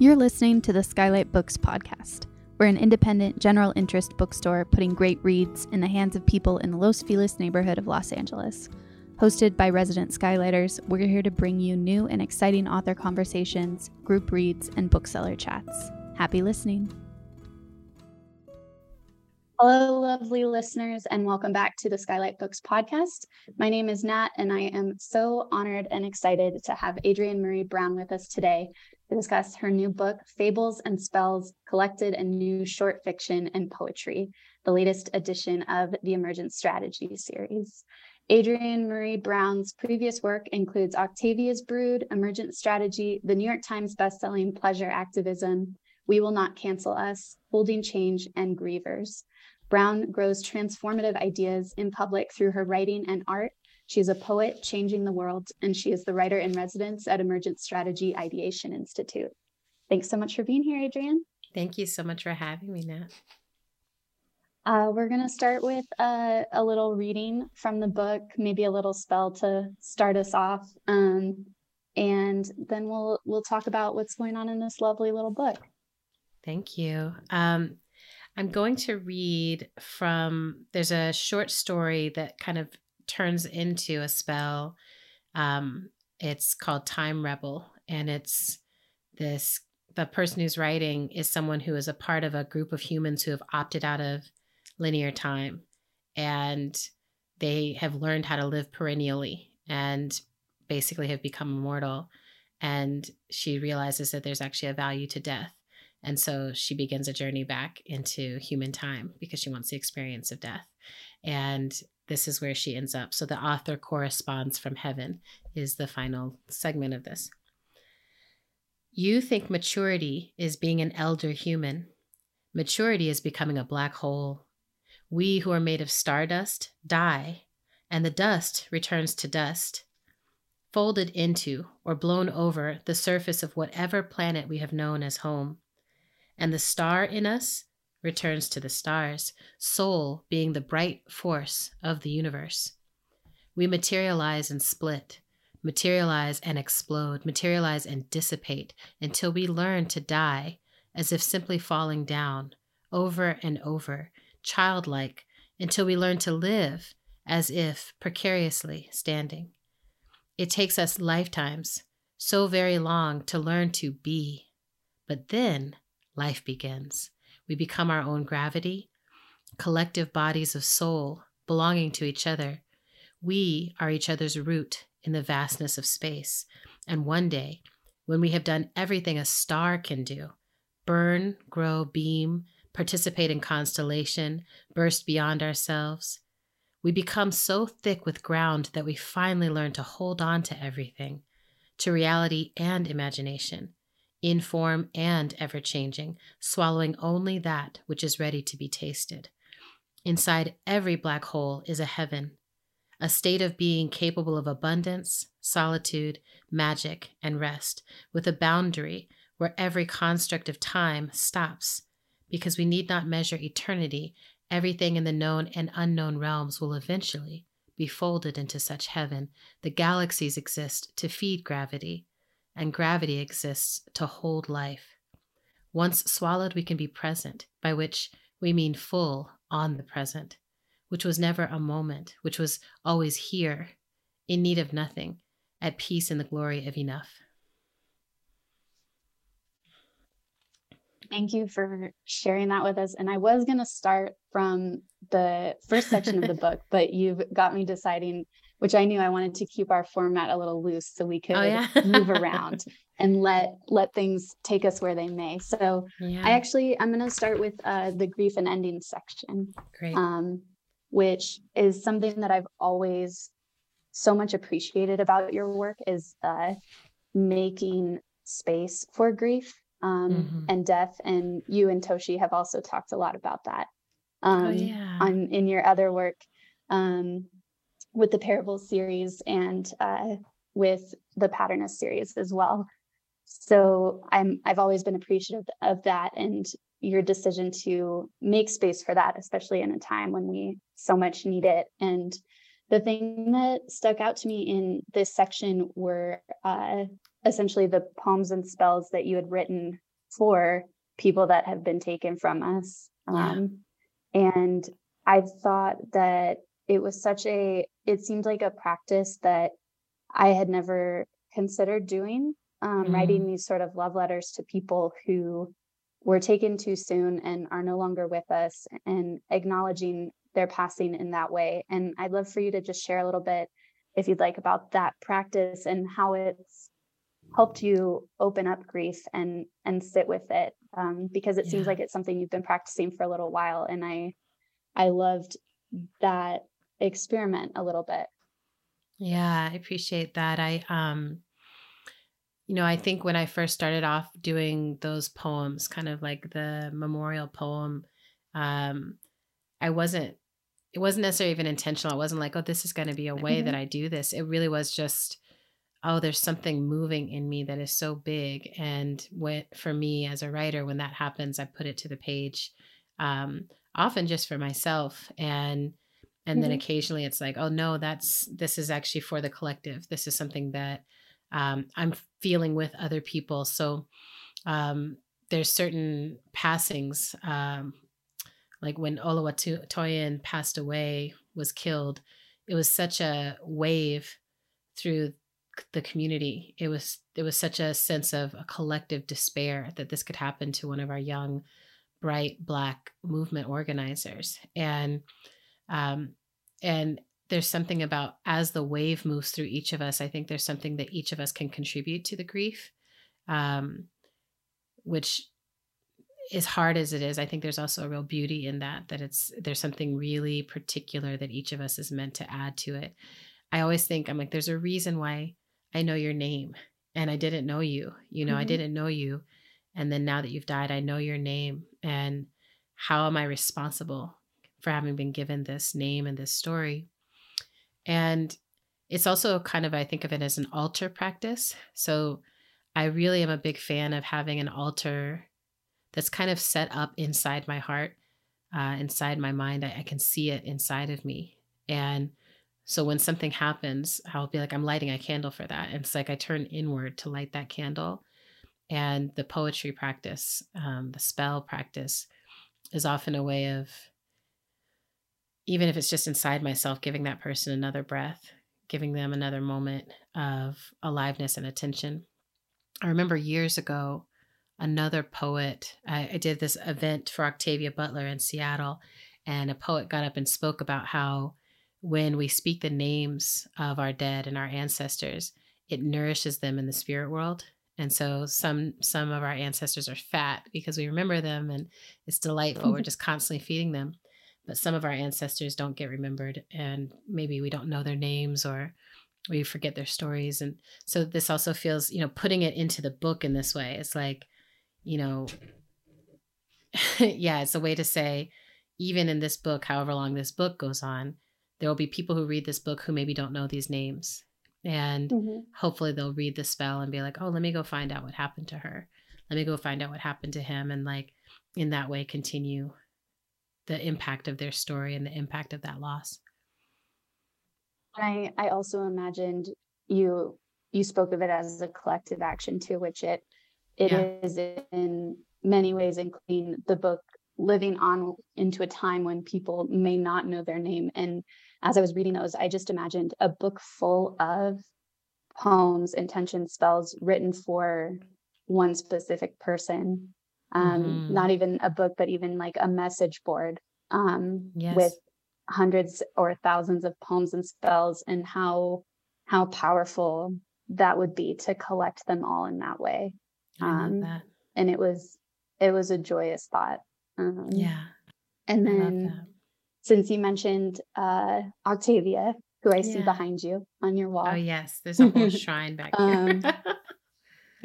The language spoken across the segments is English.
You're listening to the Skylight Books podcast. We're an independent, general interest bookstore putting great reads in the hands of people in the Los Feliz neighborhood of Los Angeles. Hosted by resident Skylighters, we're here to bring you new and exciting author conversations, group reads, and bookseller chats. Happy listening. Hello, lovely listeners, and welcome back to the Skylight Books podcast. My name is Nat, and I am so honored and excited to have Adrienne Maree Brown with us today to discuss her new book, Fables and Spells Collected and New Short Fiction and Poetry, the latest edition of the Emergent Strategy series. Adrienne Maree Brown's previous work includes Octavia's Brood, Emergent Strategy, the New York Times bestselling Pleasure Activism, We Will Not Cancel Us, Holding Change, and Grievers. Brown grows transformative ideas in public through her writing and art She's a poet changing the world, and she is the writer in residence at Emergent Strategy Ideation Institute. Thanks so much for being here, Adrienne. Thank you so much for having me, Nat. Uh, we're going to start with a, a, little reading from the book, maybe a little spell to start us off, um, and then we'll we'll talk about what's going on in this lovely little book. Thank you. Um, I'm going to read from. There's a short story that kind of turns into a spell. Um, it's called Time Rebel, and it's this the person who's writing is someone who is a part of a group of humans who have opted out of linear time and they have learned how to live perennially and basically have become immortal. And she realizes that there's actually a value to death. And so she begins a journey back into human time because she wants the experience of death. And this is where she ends up. So the author corresponds from heaven, is the final segment of this. You think maturity is being an elder human. Maturity is becoming a black hole. We who are made of stardust die, and the dust returns to dust, folded into or blown over the surface of whatever planet we have known as home. And the star in us returns to the stars, soul being the bright force of the universe. We materialize and split, materialize and explode, materialize and dissipate until we learn to die as if simply falling down over and over, childlike, until we learn to live as if precariously standing. It takes us lifetimes, so very long, to learn to be. But then life begins we become our own gravity, collective bodies of soul belonging to each other. We are each other's root in the vastness of space. And one day, when we have done everything a star can do burn, grow, beam, participate in constellation, burst beyond ourselves we become so thick with ground that we finally learn to hold on to everything, to reality and imagination in form and ever changing, swallowing only that which is ready to be tasted. Inside every black hole is a heaven, a state of being capable of abundance, solitude, magic, and rest, with a boundary where every construct of time stops. Because we need not measure eternity, everything in the known and unknown realms will eventually be folded into such heaven. The galaxies exist to feed gravity and gravity exists to hold life. Once swallowed, we can be present, by which we mean full on the present, which was never a moment, which was always here, in need of nothing, at peace in the glory of enough. Thank you for sharing that with us. And I was going to start from the first section of the book, but you've got me deciding which I knew I wanted to keep our format a little loose so we could oh, yeah? move around and let let things take us where they may. So yeah. I actually I'm going to start with uh, the grief and ending section, Great. Um, which is something that I've always so much appreciated about your work is uh, making space for grief um, mm-hmm. and death. And you and Toshi have also talked a lot about that oh, um, oh, yeah. on in your other work. Um, with the parables series and uh, with the patternist series as well. So I'm I've always been appreciative of that and your decision to make space for that, especially in a time when we so much need it. And the thing that stuck out to me in this section were uh, essentially the poems and spells that you had written for people that have been taken from us. Yeah. Um, and I thought that it was such a, it seemed like a practice that I had never considered doing, um, mm. writing these sort of love letters to people who were taken too soon and are no longer with us and acknowledging their passing in that way. And I'd love for you to just share a little bit, if you'd like, about that practice and how it's helped you open up grief and and sit with it um, because it yeah. seems like it's something you've been practicing for a little while and i i loved that experiment a little bit. Yeah i appreciate that. I um you know i think when i first started off doing those poems kind of like the memorial poem um i wasn't it wasn't necessarily even intentional. It wasn't like oh this is going to be a way mm-hmm. that i do this. It really was just oh there's something moving in me that is so big. And what for me as a writer when that happens i put it to the page um, often just for myself. And and mm-hmm. then occasionally it's like oh no that's this is actually for the collective this is something that um, i'm feeling with other people so um, there's certain passings um, like when Oluwatoyin passed away was killed it was such a wave through the community. It was it was such a sense of a collective despair that this could happen to one of our young, bright black movement organizers. And um, and there's something about as the wave moves through each of us, I think there's something that each of us can contribute to the grief, um, which as hard as it is, I think there's also a real beauty in that, that it's there's something really particular that each of us is meant to add to it. I always think I'm like, there's a reason why I know your name and I didn't know you. You know, mm-hmm. I didn't know you. And then now that you've died, I know your name. And how am I responsible for having been given this name and this story? And it's also kind of, I think of it as an altar practice. So I really am a big fan of having an altar that's kind of set up inside my heart, uh, inside my mind. I, I can see it inside of me. And so when something happens, I'll be like, I'm lighting a candle for that. And it's like I turn inward to light that candle. And the poetry practice, um, the spell practice, is often a way of, even if it's just inside myself, giving that person another breath, giving them another moment of aliveness and attention. I remember years ago, another poet, I, I did this event for Octavia Butler in Seattle, and a poet got up and spoke about how when we speak the names of our dead and our ancestors, it nourishes them in the spirit world. And so some some of our ancestors are fat because we remember them and it's delightful. We're just constantly feeding them. But some of our ancestors don't get remembered and maybe we don't know their names or we forget their stories. And so this also feels, you know, putting it into the book in this way, it's like, you know, yeah, it's a way to say, even in this book, however long this book goes on, there will be people who read this book who maybe don't know these names and mm-hmm. hopefully they'll read the spell and be like oh let me go find out what happened to her let me go find out what happened to him and like in that way continue the impact of their story and the impact of that loss i i also imagined you you spoke of it as a collective action too which it it yeah. is in many ways including the book living on into a time when people may not know their name and as I was reading those, I just imagined a book full of poems, intention spells written for one specific person. Um, mm-hmm. Not even a book, but even like a message board um, yes. with hundreds or thousands of poems and spells, and how how powerful that would be to collect them all in that way. Um, that. And it was it was a joyous thought. Um, yeah. And then since you mentioned uh, Octavia, who I yeah. see behind you on your wall. Oh yes, there's a whole shrine back here.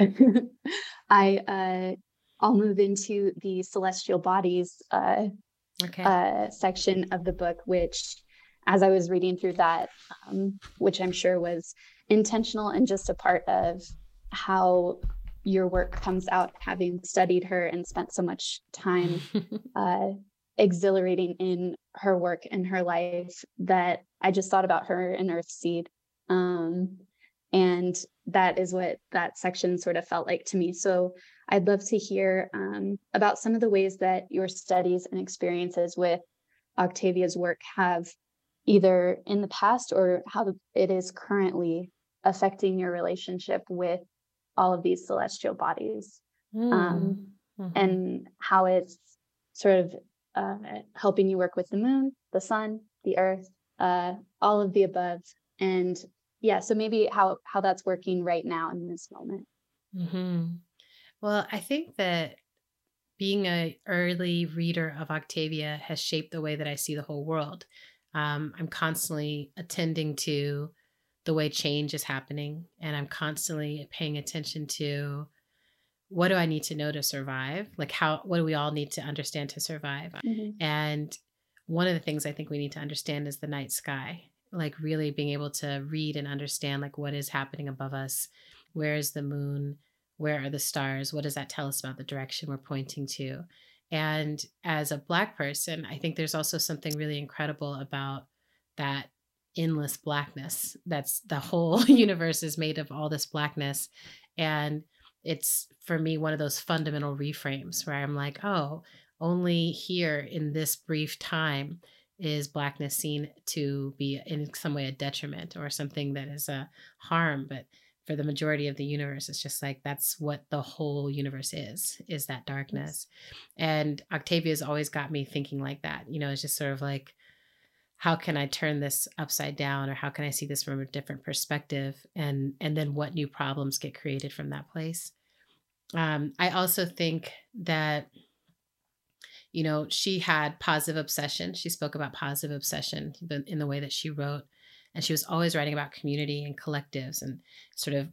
um, I uh, I'll move into the celestial bodies uh, okay. uh, section of the book, which, as I was reading through that, um, which I'm sure was intentional and just a part of how your work comes out, having studied her and spent so much time uh, exhilarating in her work and her life that I just thought about her in Earthseed. Um, and that is what that section sort of felt like to me. So I'd love to hear um, about some of the ways that your studies and experiences with Octavia's work have either in the past or how it is currently affecting your relationship with all of these celestial bodies mm. um, mm-hmm. and how it's sort of uh, helping you work with the moon, the sun, the earth, uh, all of the above. And yeah, so maybe how how that's working right now in this moment. Mm-hmm. Well, I think that being a early reader of Octavia has shaped the way that I see the whole world. Um, I'm constantly attending to the way change is happening, and I'm constantly paying attention to what do I need to know to survive? Like how what do we all need to understand to survive? Mm-hmm. And one of the things I think we need to understand is the night sky. Like really being able to read and understand like what is happening above us. Where is the moon? Where are the stars? What does that tell us about the direction we're pointing to? And as a black person, I think there's also something really incredible about that endless blackness. That's the whole universe is made of all this blackness. And it's for me one of those fundamental reframes where I'm like, oh, only here in this brief time is blackness seen to be in some way a detriment or something that is a harm but for the majority of the universe it's just like that's what the whole universe is is that darkness. And octavia's always got me thinking like that you know it's just sort of like how can i turn this upside down or how can i see this from a different perspective? And and then what new problems get created from that place? Um, i also think that you know she had positive obsession. She spoke about positive obsession in the way that she wrote and she was always writing about community and collectives and sort of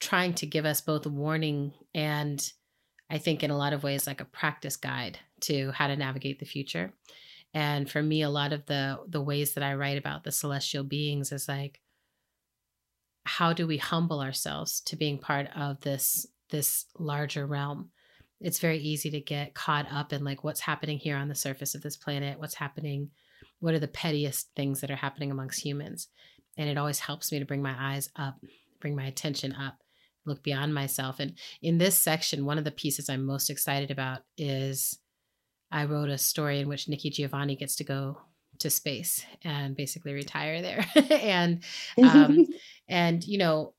trying to give us both a warning and i think in a lot of ways like a practice guide to how to navigate the future. And for me a lot of the the ways that i write about the celestial beings is like how do we humble ourselves to being part of this this larger realm? It's very easy to get caught up in like what's happening here on the surface of this planet? What's happening what are the pettiest things that are happening amongst humans and it always helps me to bring my eyes up bring my attention up look beyond myself and in this section one of the pieces i'm most excited about is I wrote a story in which Nikki Giovanni gets to go to space and basically retire there. and um, and you know,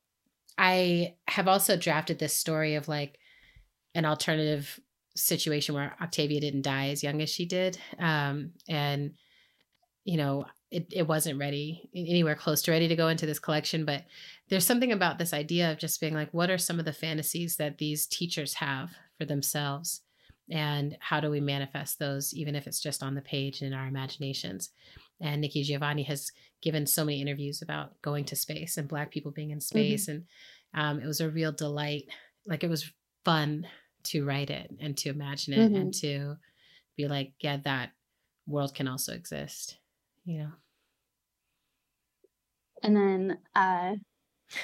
I have also drafted this story of like an alternative situation where Octavia didn't die as young as she did. Um, and you know, it, it wasn't ready anywhere close to ready to go into this collection, but there's something about this idea of just being like, what are some of the fantasies that these teachers have for themselves? and how do we manifest those even if it's just on the page and in our imaginations and nikki giovanni has given so many interviews about going to space and black people being in space mm-hmm. and um, it was a real delight like it was fun to write it and to imagine it mm-hmm. and to be like yeah that world can also exist know and then uh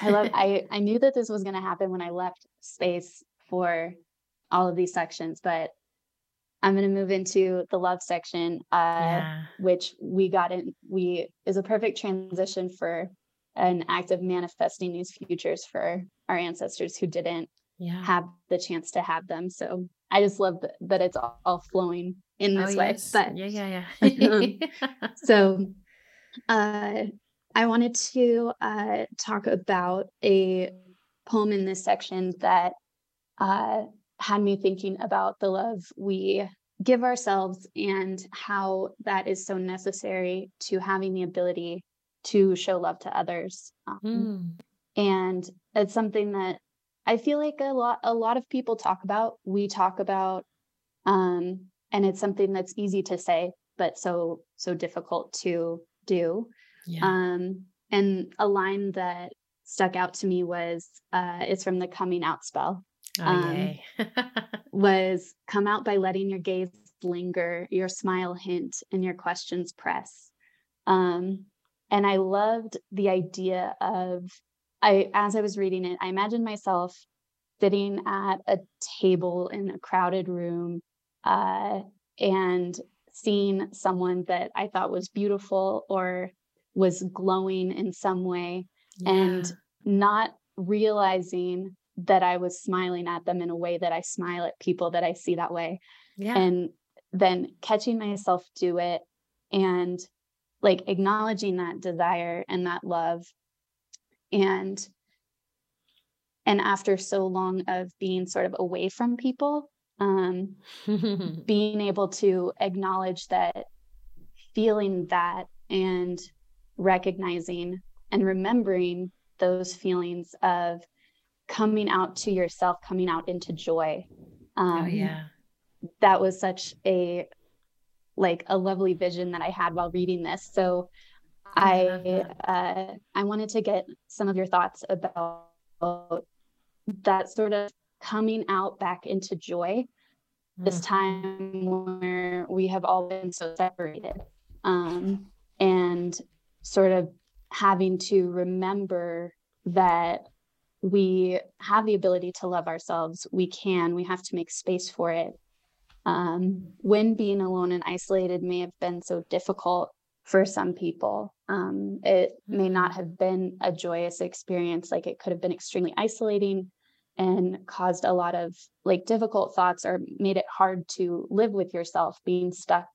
i love i i knew that this was going to happen when i left space for all of these sections, but I'm going to move into the love section, uh, yeah. which we got in. We is a perfect transition for an act of manifesting these futures for our ancestors who didn't yeah. have the chance to have them. So I just love that, it's all, flowing in this oh, way. Yes. But yeah, yeah, yeah. um, so uh, I wanted to uh, talk about a poem in this section that uh, had me thinking about the love we give ourselves and how that is so necessary to having the ability to show love to others. Um, mm. And it's something that I feel like a lot a lot of people talk about. We talk about um, and it's something that's easy to say but so so difficult to do. Yeah. Um, and a line that stuck out to me was uh, it's from the coming out spell Oh, um, was come out by letting your gaze linger, your smile hint, and your questions press. Um, and I loved the idea of I as I was reading it, I imagined myself sitting at a table in a crowded room uh, and seeing someone that I thought was beautiful or was glowing in some way yeah. and not realizing that I was smiling at them in a way that I smile at people that I see that way. Yeah. And then catching myself do it and like acknowledging that desire and that love and and after so long of being sort of away from people um being able to acknowledge that feeling that and recognizing and remembering those feelings of coming out to yourself coming out into joy. Um, oh yeah. that was such a like a lovely vision that I had while reading this. So I uh, I wanted to get some of your thoughts about that sort of coming out back into joy mm-hmm. this time where we have all been so separated um, and sort of having to remember that we have the ability to love ourselves we can we have to make space for it um, when being alone and isolated may have been so difficult for some people. Um, it may not have been a joyous experience, like it could have been extremely isolating and caused a lot of like difficult thoughts or made it hard to live with yourself being stuck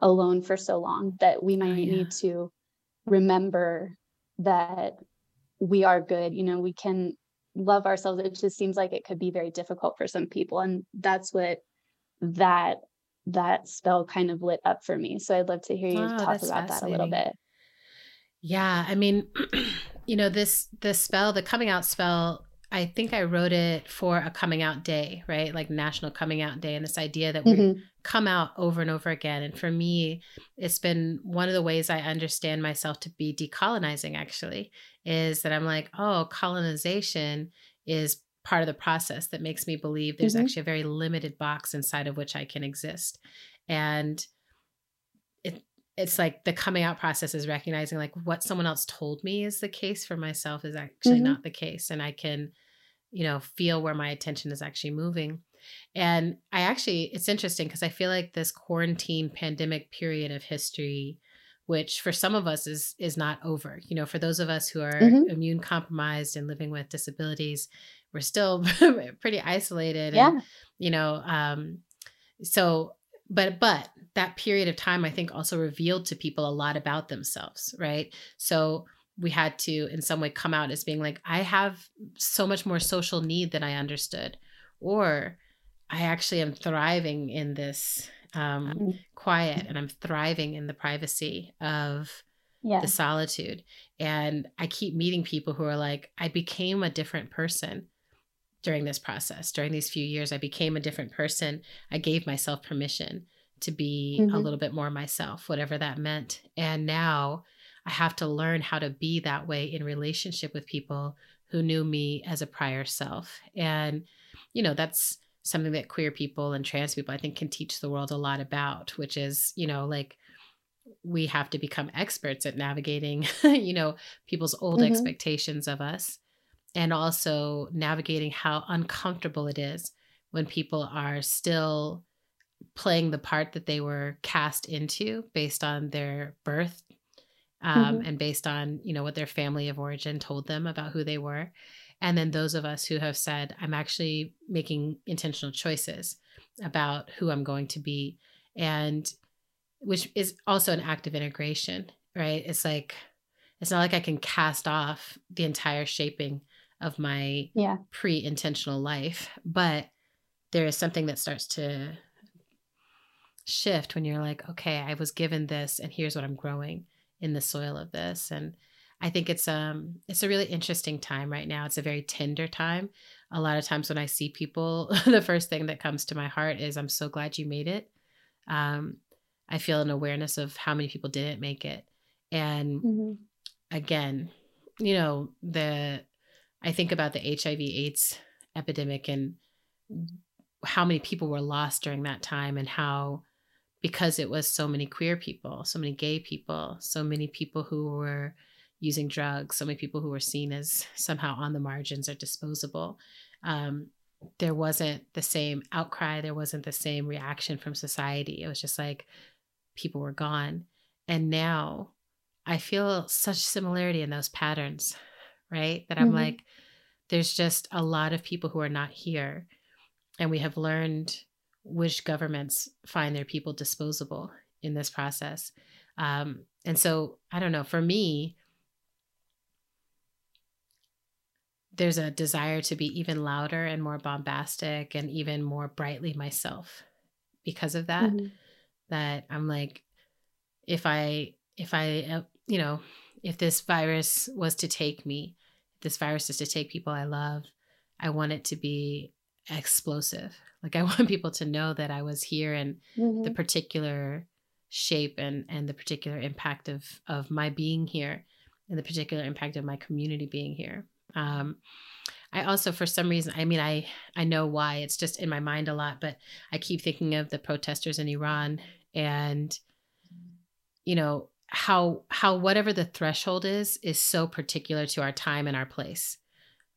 alone for so long that we oh, might oh, yeah. need to remember that we are good you know we can love ourselves it just seems like it could be very difficult for some people and that's what that that spell kind of lit up for me. So I'd love to hear you oh, talk about that a little bit. Yeah, I mean, you know, this the spell, the coming out spell, I think I wrote it for a coming out day, right? Like National Coming Out Day and this idea that mm-hmm. we come out over and over again. And for me, it's been one of the ways I understand myself to be decolonizing actually is that I'm like, oh, colonization is part of the process that makes me believe there's mm-hmm. actually a very limited box inside of which I can exist. And it's like the coming out process is recognizing like what someone else told me is the case for myself is actually mm-hmm. not the case. And I can, you know, feel where my attention is actually moving. And I actually, it's interesting because I feel like this quarantine pandemic period of history which for some of us is is not over you know for those of us who are mm-hmm. immune compromised and living with disabilities we're still pretty isolated yeah and, you know um so but but that period of time i think also revealed to people a lot about themselves right so we had to in some way come out as being like i have so much more social need than i understood or i actually am thriving in this um, mm-hmm. quiet and i'm thriving in the privacy of yeah. the solitude and i keep meeting people who are like i became a different person during this process. During these few years, I became a different person. I gave myself permission to be mm-hmm. a little bit more myself, whatever that meant. And now I have to learn how to be that way in relationship with people who knew me as a prior self. And, you know, that's something that queer people and trans people, I think, can teach the world a lot about, which is, you know, like, we have to become experts at navigating, you know, people's old mm-hmm. expectations of us and also navigating how uncomfortable it is when people are still playing the part that they were cast into based on their birth um, mm-hmm. and based on you know what their family of origin told them about who they were and then those of us who have said i'm actually making intentional choices about who i'm going to be and which is also an act of integration right it's like it's not like i can cast off the entire shaping of my yeah. pre-intentional life but there is something that starts to shift when you're like okay i was given this and here's what i'm growing in the soil of this. And i think it's um it's a really interesting time right now. It's a very tender time. A lot of times when i see people the first thing that comes to my heart is i'm so glad you made it. Um i feel an awareness of how many people didn't make it. And mm-hmm. again you know the I think about the HIV AIDS epidemic and how many people were lost during that time and how because it was so many queer people, so many gay people, so many people who were using drugs, so many people who were seen as somehow on the margins or disposable. Um, there wasn't the same outcry, there wasn't the same reaction from society. It was just like people were gone. And now I feel such similarity in those patterns right? That I'm mm-hmm. like, there's just a lot of people who are not here. And we have learned which governments find their people disposable in this process. Um, and so, I don't know, for me, there's a desire to be even louder and more bombastic and even more brightly myself because of that. Mm-hmm. That I'm like, if I, if I, uh, you know, if this virus was to take me, if this virus is to take people I love, I want it to be explosive. Like I want people to know that I was here and mm-hmm. the particular shape and and the particular impact of of my being here and the particular impact of my community being here. Um, I also, for some reason, I mean, I I know why. It's just in my mind a lot, but I keep thinking of the protesters in Iran and you know how how whatever the threshold is is so particular to our time and our place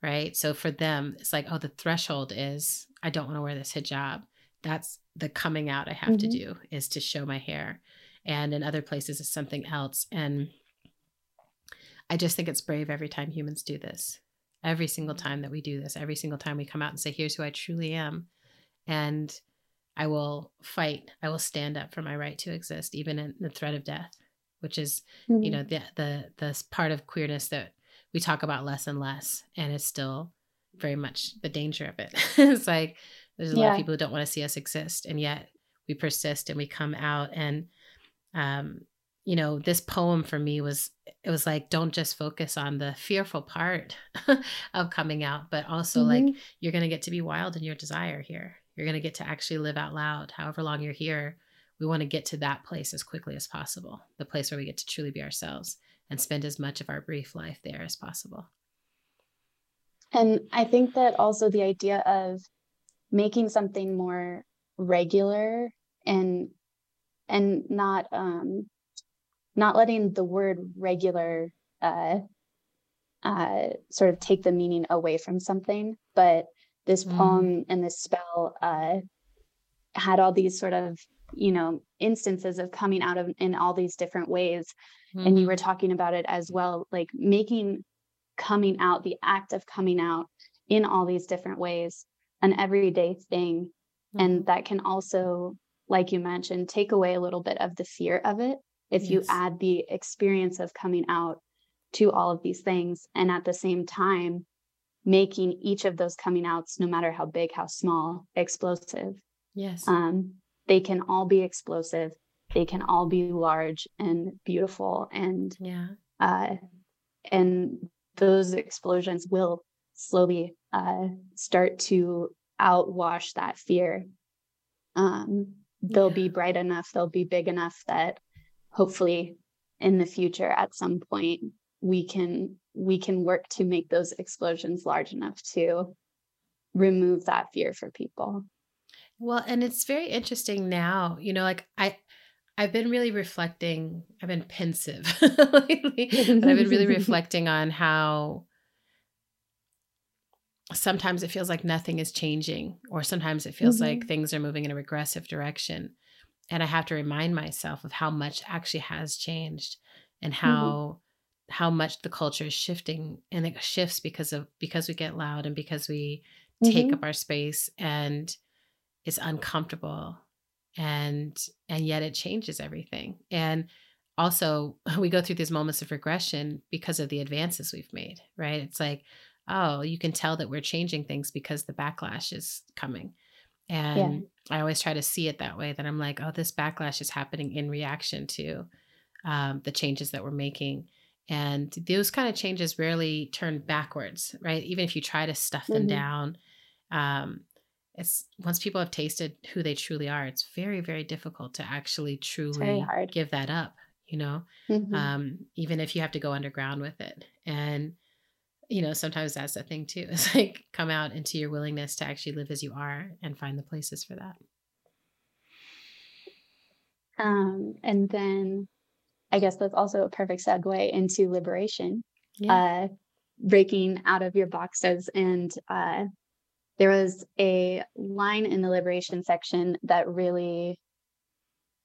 right? So for them it's like oh the threshold is i don't want to wear this hijab. That's the coming out i have mm-hmm. to do is to show my hair. And in other places it's something else. And i just think it's brave every time humans do this. Every single time that we do this every single time we come out and say here's who i truly am and i will fight i will stand up for my right to exist even in the threat of death which is mm-hmm. you know the the the part of queerness that we talk about less and less and it's still very much the danger of it it's like there's a yeah. lot of people who don't want to see us exist and yet we persist and we come out and um you know this poem for me was it was like don't just focus on the fearful part of coming out but also mm-hmm. like you're going to get to be wild in your desire here you're going to get to actually live out loud however long you're here we want to get to that place as quickly as possible, the place where we get to truly be ourselves and spend as much of our brief life there as possible. And I think that also the idea of making something more regular and and not um not letting the word regular uh uh sort of take the meaning away from something but this mm. poem and this spell uh had all these sort of you know instances of coming out of in all these different ways mm-hmm. and you were mm-hmm. talking about it as well like making coming out the act of coming out in all these different ways an everyday thing mm-hmm. and that can also like you mentioned take away a little bit of the fear of it if yes. you add the experience of coming out to all of these things and at the same time making each of those coming outs no matter how big how small explosive yes um they can all be explosive they can all be large and beautiful and yeah. uh, and those explosions will slowly uh, start to outwash that fear. Um, they'll yeah. be bright enough they'll be big enough that hopefully in the future at some point we can we can work to make those explosions large enough to remove that fear for people well, and it's very interesting now, you know, like I I've been really reflecting, I've been pensive lately, but I've been really reflecting on how sometimes it feels like nothing is changing, or sometimes it feels mm-hmm. like things are moving in a regressive direction. And I have to remind myself of how much actually has changed and mm-hmm. how mm-hmm. how much the culture is shifting and it shifts because of because we get loud and because we take mm-hmm. up our space and is uncomfortable and and yet it changes everything. And also we go through these moments of regression because of the advances we've made right? It's like oh you can tell that we're changing things because the backlash is coming. And yeah. i always try to see it that way that i'm like oh this backlash is happening in reaction to um, the changes that we're making. And those kind of changes rarely turn backwards right? Even if you try to stuff them mm-hmm. down um, it's once people have tasted who they truly are, it's very, very difficult to actually truly give that up, you know, mm-hmm. um, even if you have to go underground with it. And, you know, sometimes that's the thing too. It's like come out into your willingness to actually live as you are and find the places for that. Um, and then I guess that's also a perfect segue into liberation, yeah. uh, breaking out of your boxes and uh, there was a line in the liberation section that really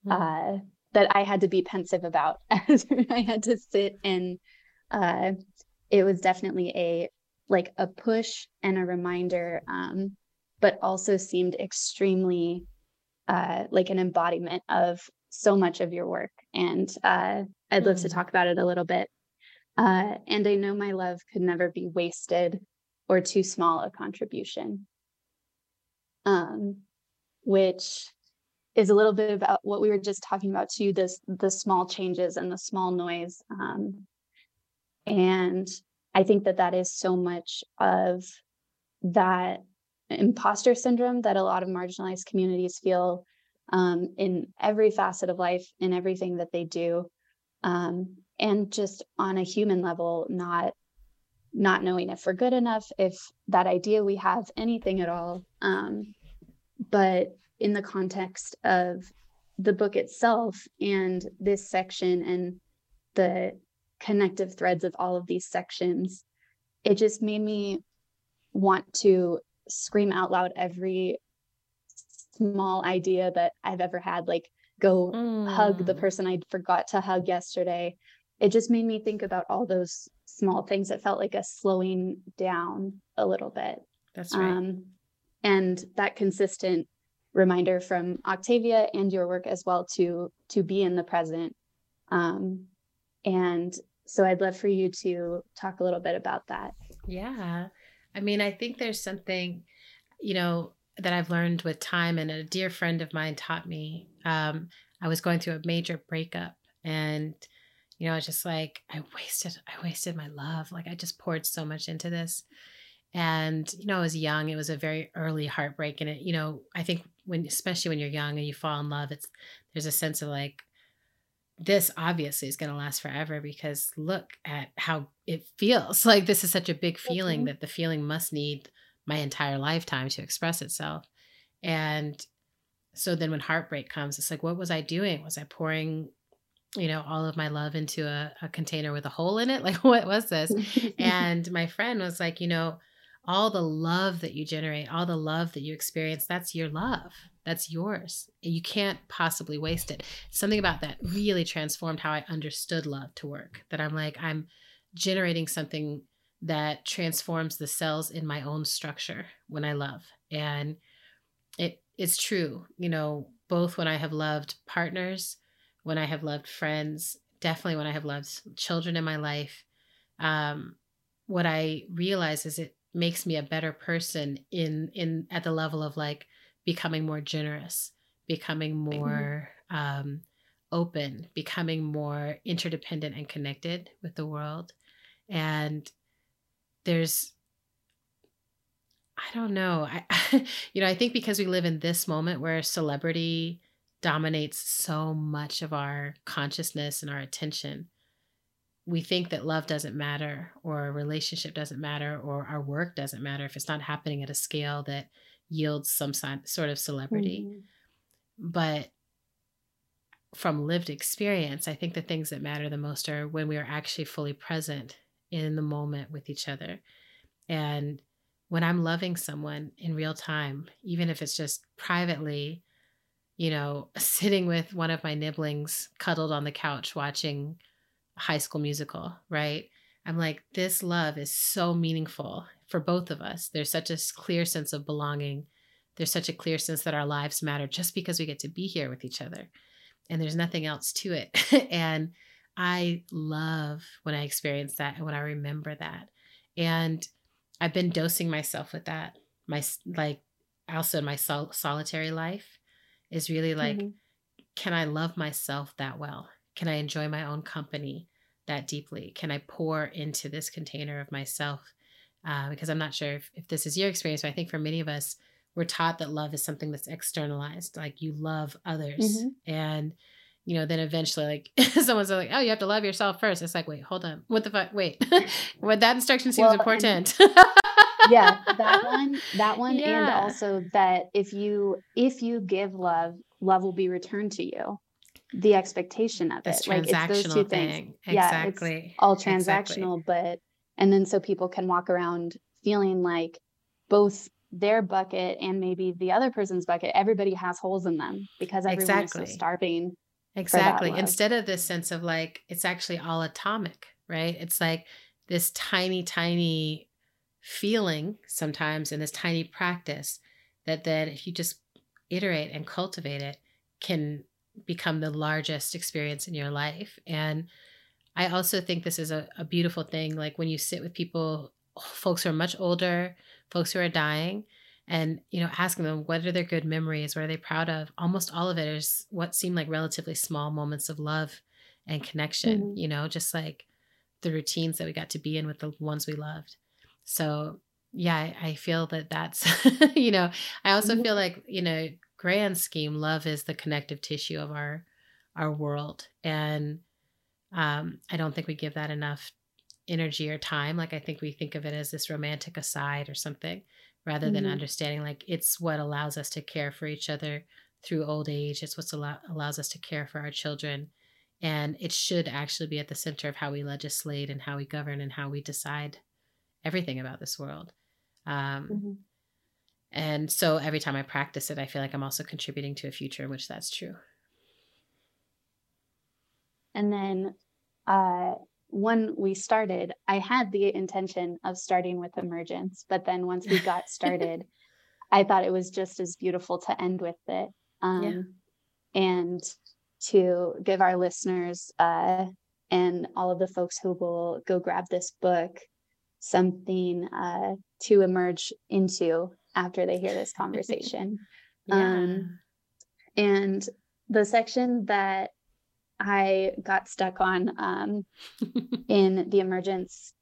mm. uh, that I had to be pensive about as I had to sit and uh, it was definitely a like a push and a reminder, um, but also seemed extremely uh, like an embodiment of so much of your work. And uh, I'd love mm. to talk about it a little bit. Uh, and I know my love could never be wasted or too small a contribution. Um, which is a little bit about what we were just talking about too this the small changes and the small noise um, and i think that that is so much of that imposter syndrome that a lot of marginalized communities feel um, in every facet of life in everything that they do um, and just on a human level not not knowing if we're good enough if that idea we have anything at all um, but in the context of the book itself and this section and the connective threads of all of these sections, it just made me want to scream out loud every small idea that I've ever had, like go mm. hug the mm. person I forgot to hug yesterday. It just made me think about all those small things. It felt like a slowing down a little bit. That's right. Um, and that consistent reminder from Octavia and your work as well to to be in the present. Um, and so I'd love for you to talk a little bit about that. Yeah. I mean, I think there's something, you know, that I've learned with time, and a dear friend of mine taught me. Um, I was going through a major breakup, and you know, just like, I wasted, I wasted my love. Like I just poured so much into this, and you know, I was young. It was a very early heartbreak, and it, you know, I think when especially when you're young and you fall in love it's there's a sense of like this obviously is going to last forever because look at how it feels like this is such a big feeling mm-hmm. that the feeling must need my entire lifetime to express itself and so then when heartbreak comes it's like what was i doing was i pouring you know all of my love into a, a container with a hole in it like what was this and my friend was like you know all the love that you generate, all the love that you experience, that's your love. That's yours. You can't possibly waste it. Something about that really transformed how I understood love to work. That I'm like, I'm generating something that transforms the cells in my own structure when I love. And it it's true, you know, both when I have loved partners, when I have loved friends, definitely when I have loved children in my life. Um, what I realize is it makes me a better person in in at the level of like becoming more generous becoming more um, open becoming more interdependent and connected with the world and there's i don't know i you know i think because we live in this moment where celebrity dominates so much of our consciousness and our attention we think that love doesn't matter or a relationship doesn't matter or our work doesn't matter if it's not happening at a scale that yields some sort of celebrity. Mm-hmm. But from lived experience, I think the things that matter the most are when we are actually fully present in the moment with each other. And when I'm loving someone in real time, even if it's just privately, you know, sitting with one of my nibblings cuddled on the couch watching high school musical, right? I'm like, this love is so meaningful for both of us. There's such a clear sense of belonging. There's such a clear sense that our lives matter just because we get to be here with each other. And there's nothing else to it. and I love when I experience that and when I remember that. And I've been dosing myself with that. My, like, also in my sol- solitary life is really like, mm-hmm. can I love myself that well? Can I enjoy my own company that deeply? Can I pour into this container of myself? Uh, because I'm not sure if, if this is your experience, but I think for many of us, we're taught that love is something that's externalized, like you love others. Mm-hmm. And, you know, then eventually, like someone's like, oh, you have to love yourself first. It's like, wait, hold on. What the fuck? Wait, what that instruction seems well, important. yeah, that one, that one. Yeah. And also that if you, if you give love, love will be returned to you the expectation of this it. Like it's those two thing. things. Exactly. Yeah, it's all transactional, exactly. but and then so people can walk around feeling like both their bucket and maybe the other person's bucket, everybody has holes in them because everyone exactly. is so starving. Exactly. Instead of this sense of like it's actually all atomic, right? It's like this tiny, tiny feeling sometimes in this tiny practice that then if you just iterate and cultivate it can become the largest experience in your life. And i also think this is a, a beautiful thing like when you sit with people folks who are much older folks who are dying and you know asking them what are their good memories what are they proud of? Almost all of it is what seem like relatively small moments of love and connection mm-hmm. you know just like the routines that we got to be in with the ones we loved so yeah i, I feel that that's you know i also mm-hmm. feel like you know grand scheme love is the connective tissue of our our world and um i don't think we give that enough energy or time like i think we think of it as this romantic aside or something rather than mm-hmm. understanding like it's what allows us to care for each other through old age it's what allow- allows us to care for our children and it should actually be at the center of how we legislate and how we govern and how we decide everything about this world um, mm-hmm. and so every time i practice it i feel like i'm also contributing to a future in which that's true and then uh, when we started, I had the intention of starting with emergence, but then once we got started, I thought it was just as beautiful to end with it. Um, yeah. And to give our listeners uh, and all of the folks who will go grab this book something uh, to emerge into after they hear this conversation. yeah. Um, and the section that I got stuck on um, in the emergence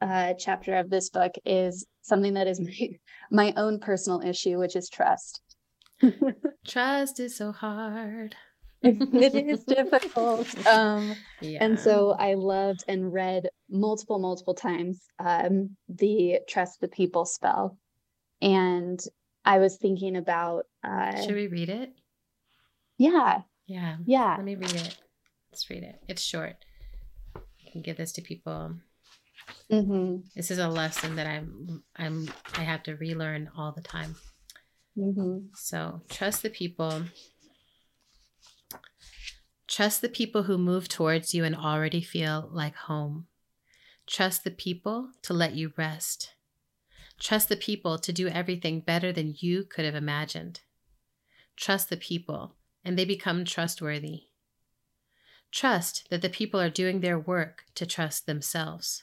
uh, chapter of this book is something that is my, my own personal issue, which is trust. trust is so hard. It is difficult. Um, yeah. And so I loved and read multiple, multiple times um, the trust the people spell. And I was thinking about. Uh, Should we read it? Yeah. Yeah. Yeah. Let me read it. Let's read it. It's short. I can give this to people. Mm-hmm. This is a lesson that I'm I'm I have to relearn all the time. Mm-hmm. So trust the people. Trust the people who move towards you and already feel like home. Trust the people to let you rest. Trust the people to do everything better than you could have imagined. Trust the people, and they become trustworthy. Trust that the people are doing their work to trust themselves.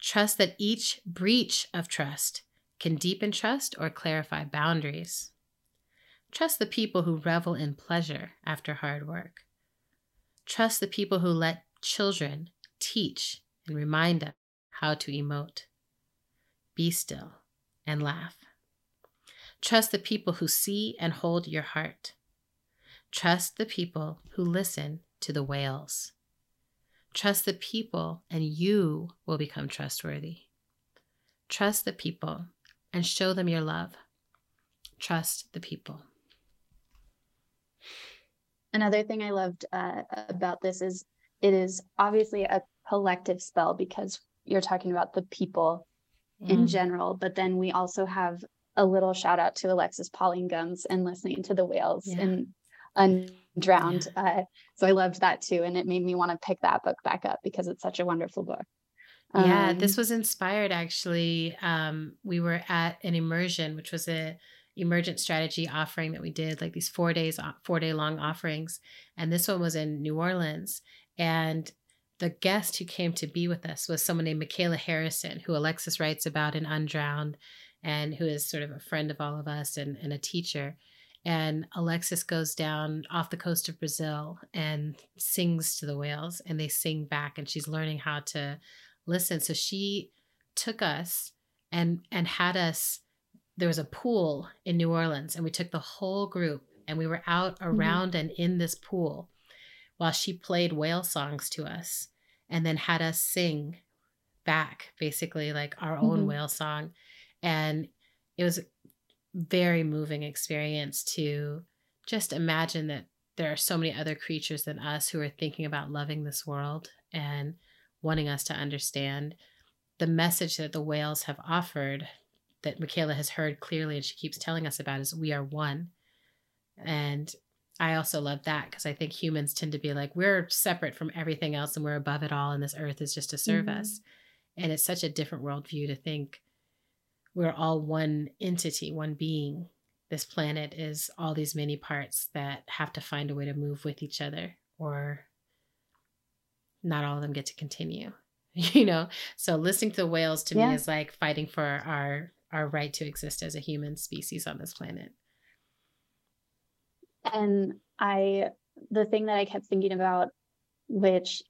Trust that each breach of trust can deepen trust or clarify boundaries. Trust the people who revel in pleasure after hard work. Trust the people who let children teach and remind us how to emote. Be still and laugh. Trust the people who see and hold your heart. Trust the people who listen to the whales. Trust the people, and you will become trustworthy. Trust the people and show them your love. Trust the people. Another thing I loved uh, about this is it is obviously a collective spell because you're talking about the people mm. in general, but then we also have a little shout out to Alexis Pauline Gumbs and listening to the whales yeah. and Undrowned. Yeah. Uh, so I loved that too. And it made me want to pick that book back up because it's such a wonderful book. Yeah, um, this was inspired actually. Um, we were at an immersion, which was a emergent strategy offering that we did, like these four days, uh, four day long offerings. And this one was in New Orleans. And the guest who came to be with us was someone named Michaela Harrison, who Alexis writes about in Undrowned, and who is sort of a friend of all of us and, and a teacher and Alexis goes down off the coast of Brazil and sings to the whales and they sing back and she's learning how to listen so she took us and and had us there was a pool in New Orleans and we took the whole group and we were out mm-hmm. around mm-hmm. and in this pool while she played whale songs to us and then had us sing back basically like our own mm-hmm. whale song and it was a very moving experience to just imagine that there are so many other creatures than us who are thinking about loving this world and wanting us to understand the message that the whales have offered that Michaela has heard clearly and she keeps telling us about is we are one. And I also love that because I think humans tend to be like, we're separate from everything else and we're above it all, and this earth is just to serve mm-hmm. us. And it's such a different worldview to think we're all one entity, one being. This planet is all these many parts that have to find a way to move with each other, or not all of them get to continue. You know, so listening to the whales to yeah. me is like fighting for our our right to exist as a human species on this planet. And I, the thing that I kept thinking about, which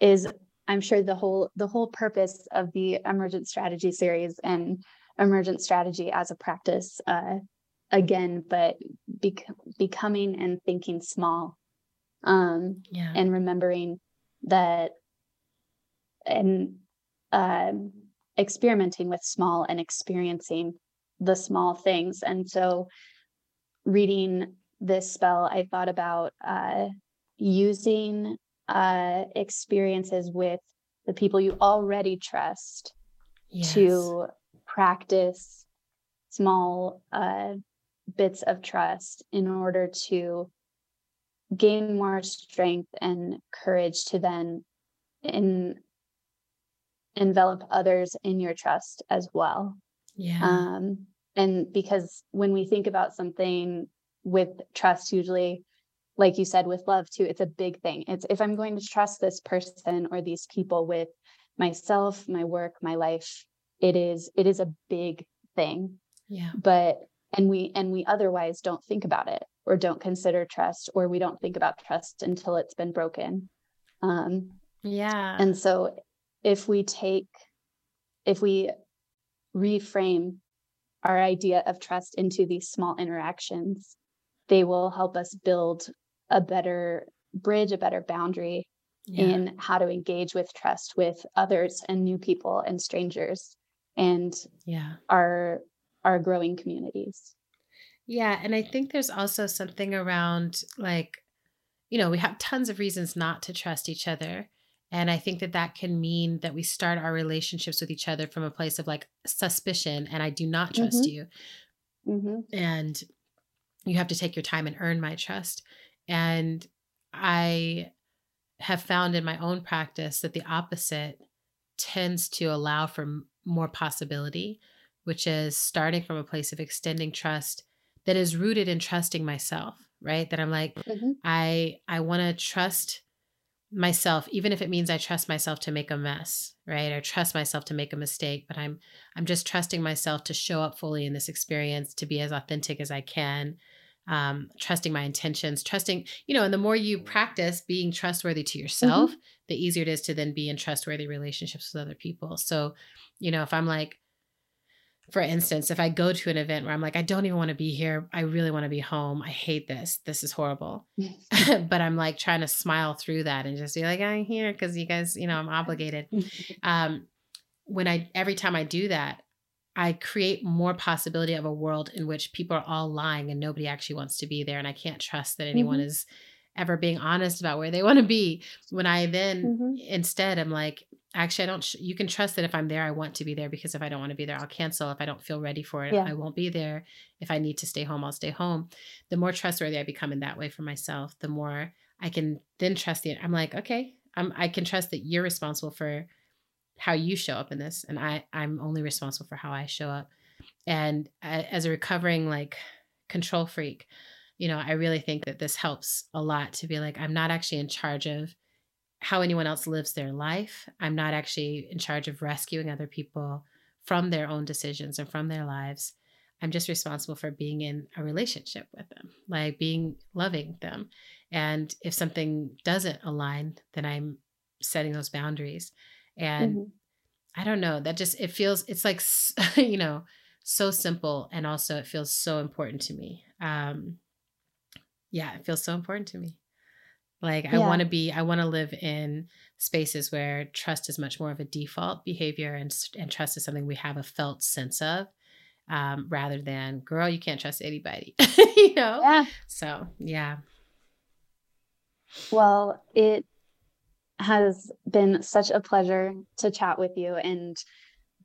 is I'm sure the whole the whole purpose of the emergent strategy series and emergent strategy as a practice uh, again, but bec- becoming and thinking small, um, yeah. and remembering that and um, experimenting with small and experiencing the small things. And so, reading this spell, I thought about uh, using uh, experiences with the people you already trust yes. to practice small uh, bits of trust in order to gain more strength and courage to then in envelop others in your trust as well. Yeah. Um and because when we think about something with trust usually like you said with love too it's a big thing. It's if i'm going to trust this person or these people with myself my work my life it is it is a big thing. Yeah. But and we and we otherwise don't think about it or don't consider trust or we don't think about trust until it's been broken. Um yeah. and so if we take if we reframe our idea of trust into these small interactions they will help us build a better bridge, a better boundary yeah. in how to engage with trust with others and new people and strangers and yeah. our our growing communities. Yeah and i think there's also something around like you know we have tons of reasons not to trust each other and i think that that can mean that we start our relationships with each other from a place of like suspicion and i do not trust mm-hmm. you mm-hmm. and you have to take your time and earn my trust and I have found in my own practice that the opposite tends to allow for more possibility, which is starting from a place of extending trust that is rooted in trusting myself, right? That I'm like, mm-hmm. I I want to trust myself even if it means i trust myself to make a mess right or trust myself to make a mistake but i'm i'm just trusting myself to show up fully in this experience to be as authentic as i can um, trusting my intentions, trusting, you know, and the more you practice being trustworthy to yourself, mm-hmm. the easier it is to then be in trustworthy relationships with other people. So, you know, if I'm like, for instance, if I go to an event where I'm like, I don't even want to be here, I really want to be home. I hate this. This is horrible. but I'm like trying to smile through that and just be like, I'm here because you guys, you know, I'm obligated. Um, when I every time I do that, I create more possibility of a world in which people are all lying and nobody actually wants to be there. And I can't trust that anyone mm-hmm. is ever being honest about where they want to be. When I then mm-hmm. instead am like, actually, I don't, sh- you can trust that if I'm there, I want to be there because if I don't want to be there, I'll cancel. If I don't feel ready for it, yeah. I won't be there. If I need to stay home, I'll stay home. The more trustworthy I become in that way for myself, the more I can then trust the, I'm like, okay, I'm, I can trust that you're responsible for how you show up in this and i i'm only responsible for how i show up and as a recovering like control freak you know i really think that this helps a lot to be like i'm not actually in charge of how anyone else lives their life i'm not actually in charge of rescuing other people from their own decisions and from their lives i'm just responsible for being in a relationship with them like being loving them and if something doesn't align then i'm setting those boundaries and mm-hmm. I don't know, that just it feels it's like you know, so simple and also it feels so important to me. Um yeah, it feels so important to me. Like yeah. I want to be I want to live in spaces where trust is much more of a default behavior and and trust is something we have a felt sense of. Um, rather than girl, you can't trust anybody, you know? Yeah. So yeah. Well, it has been such a pleasure to chat with you. And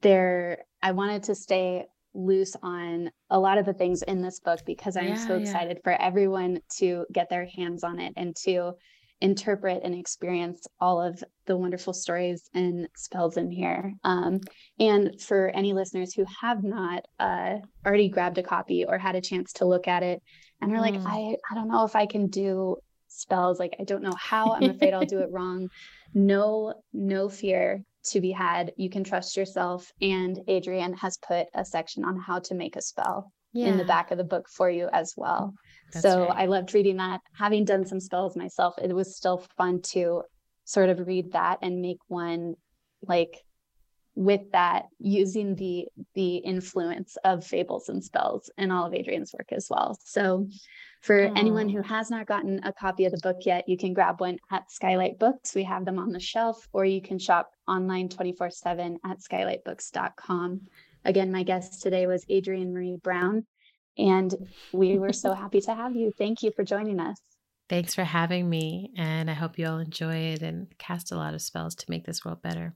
there, I wanted to stay loose on a lot of the things in this book because I'm yeah, so excited yeah. for everyone to get their hands on it and to interpret and experience all of the wonderful stories and spells in here. Um, and for any listeners who have not uh, already grabbed a copy or had a chance to look at it and are mm. like, I, I don't know if I can do spells, like, I don't know how, I'm afraid I'll do it wrong. No, no fear to be had. You can trust yourself. And Adrienne has put a section on how to make a spell yeah. in the back of the book for you as well. That's so right. I loved reading that. Having done some spells myself, it was still fun to sort of read that and make one like with that using the the influence of fables and spells in all of Adrienne's work as well. So for oh. anyone who has not gotten a copy of the book yet, you can grab one at Skylight Books. We have them on the shelf, or you can shop online 24 7 at skylightbooks.com. Again, my guest today was Adrienne Maree Brown, and we were so happy to have you. Thank you for joining us. Thanks for having me, and I hope you all enjoy it and cast a lot of spells to make this world better.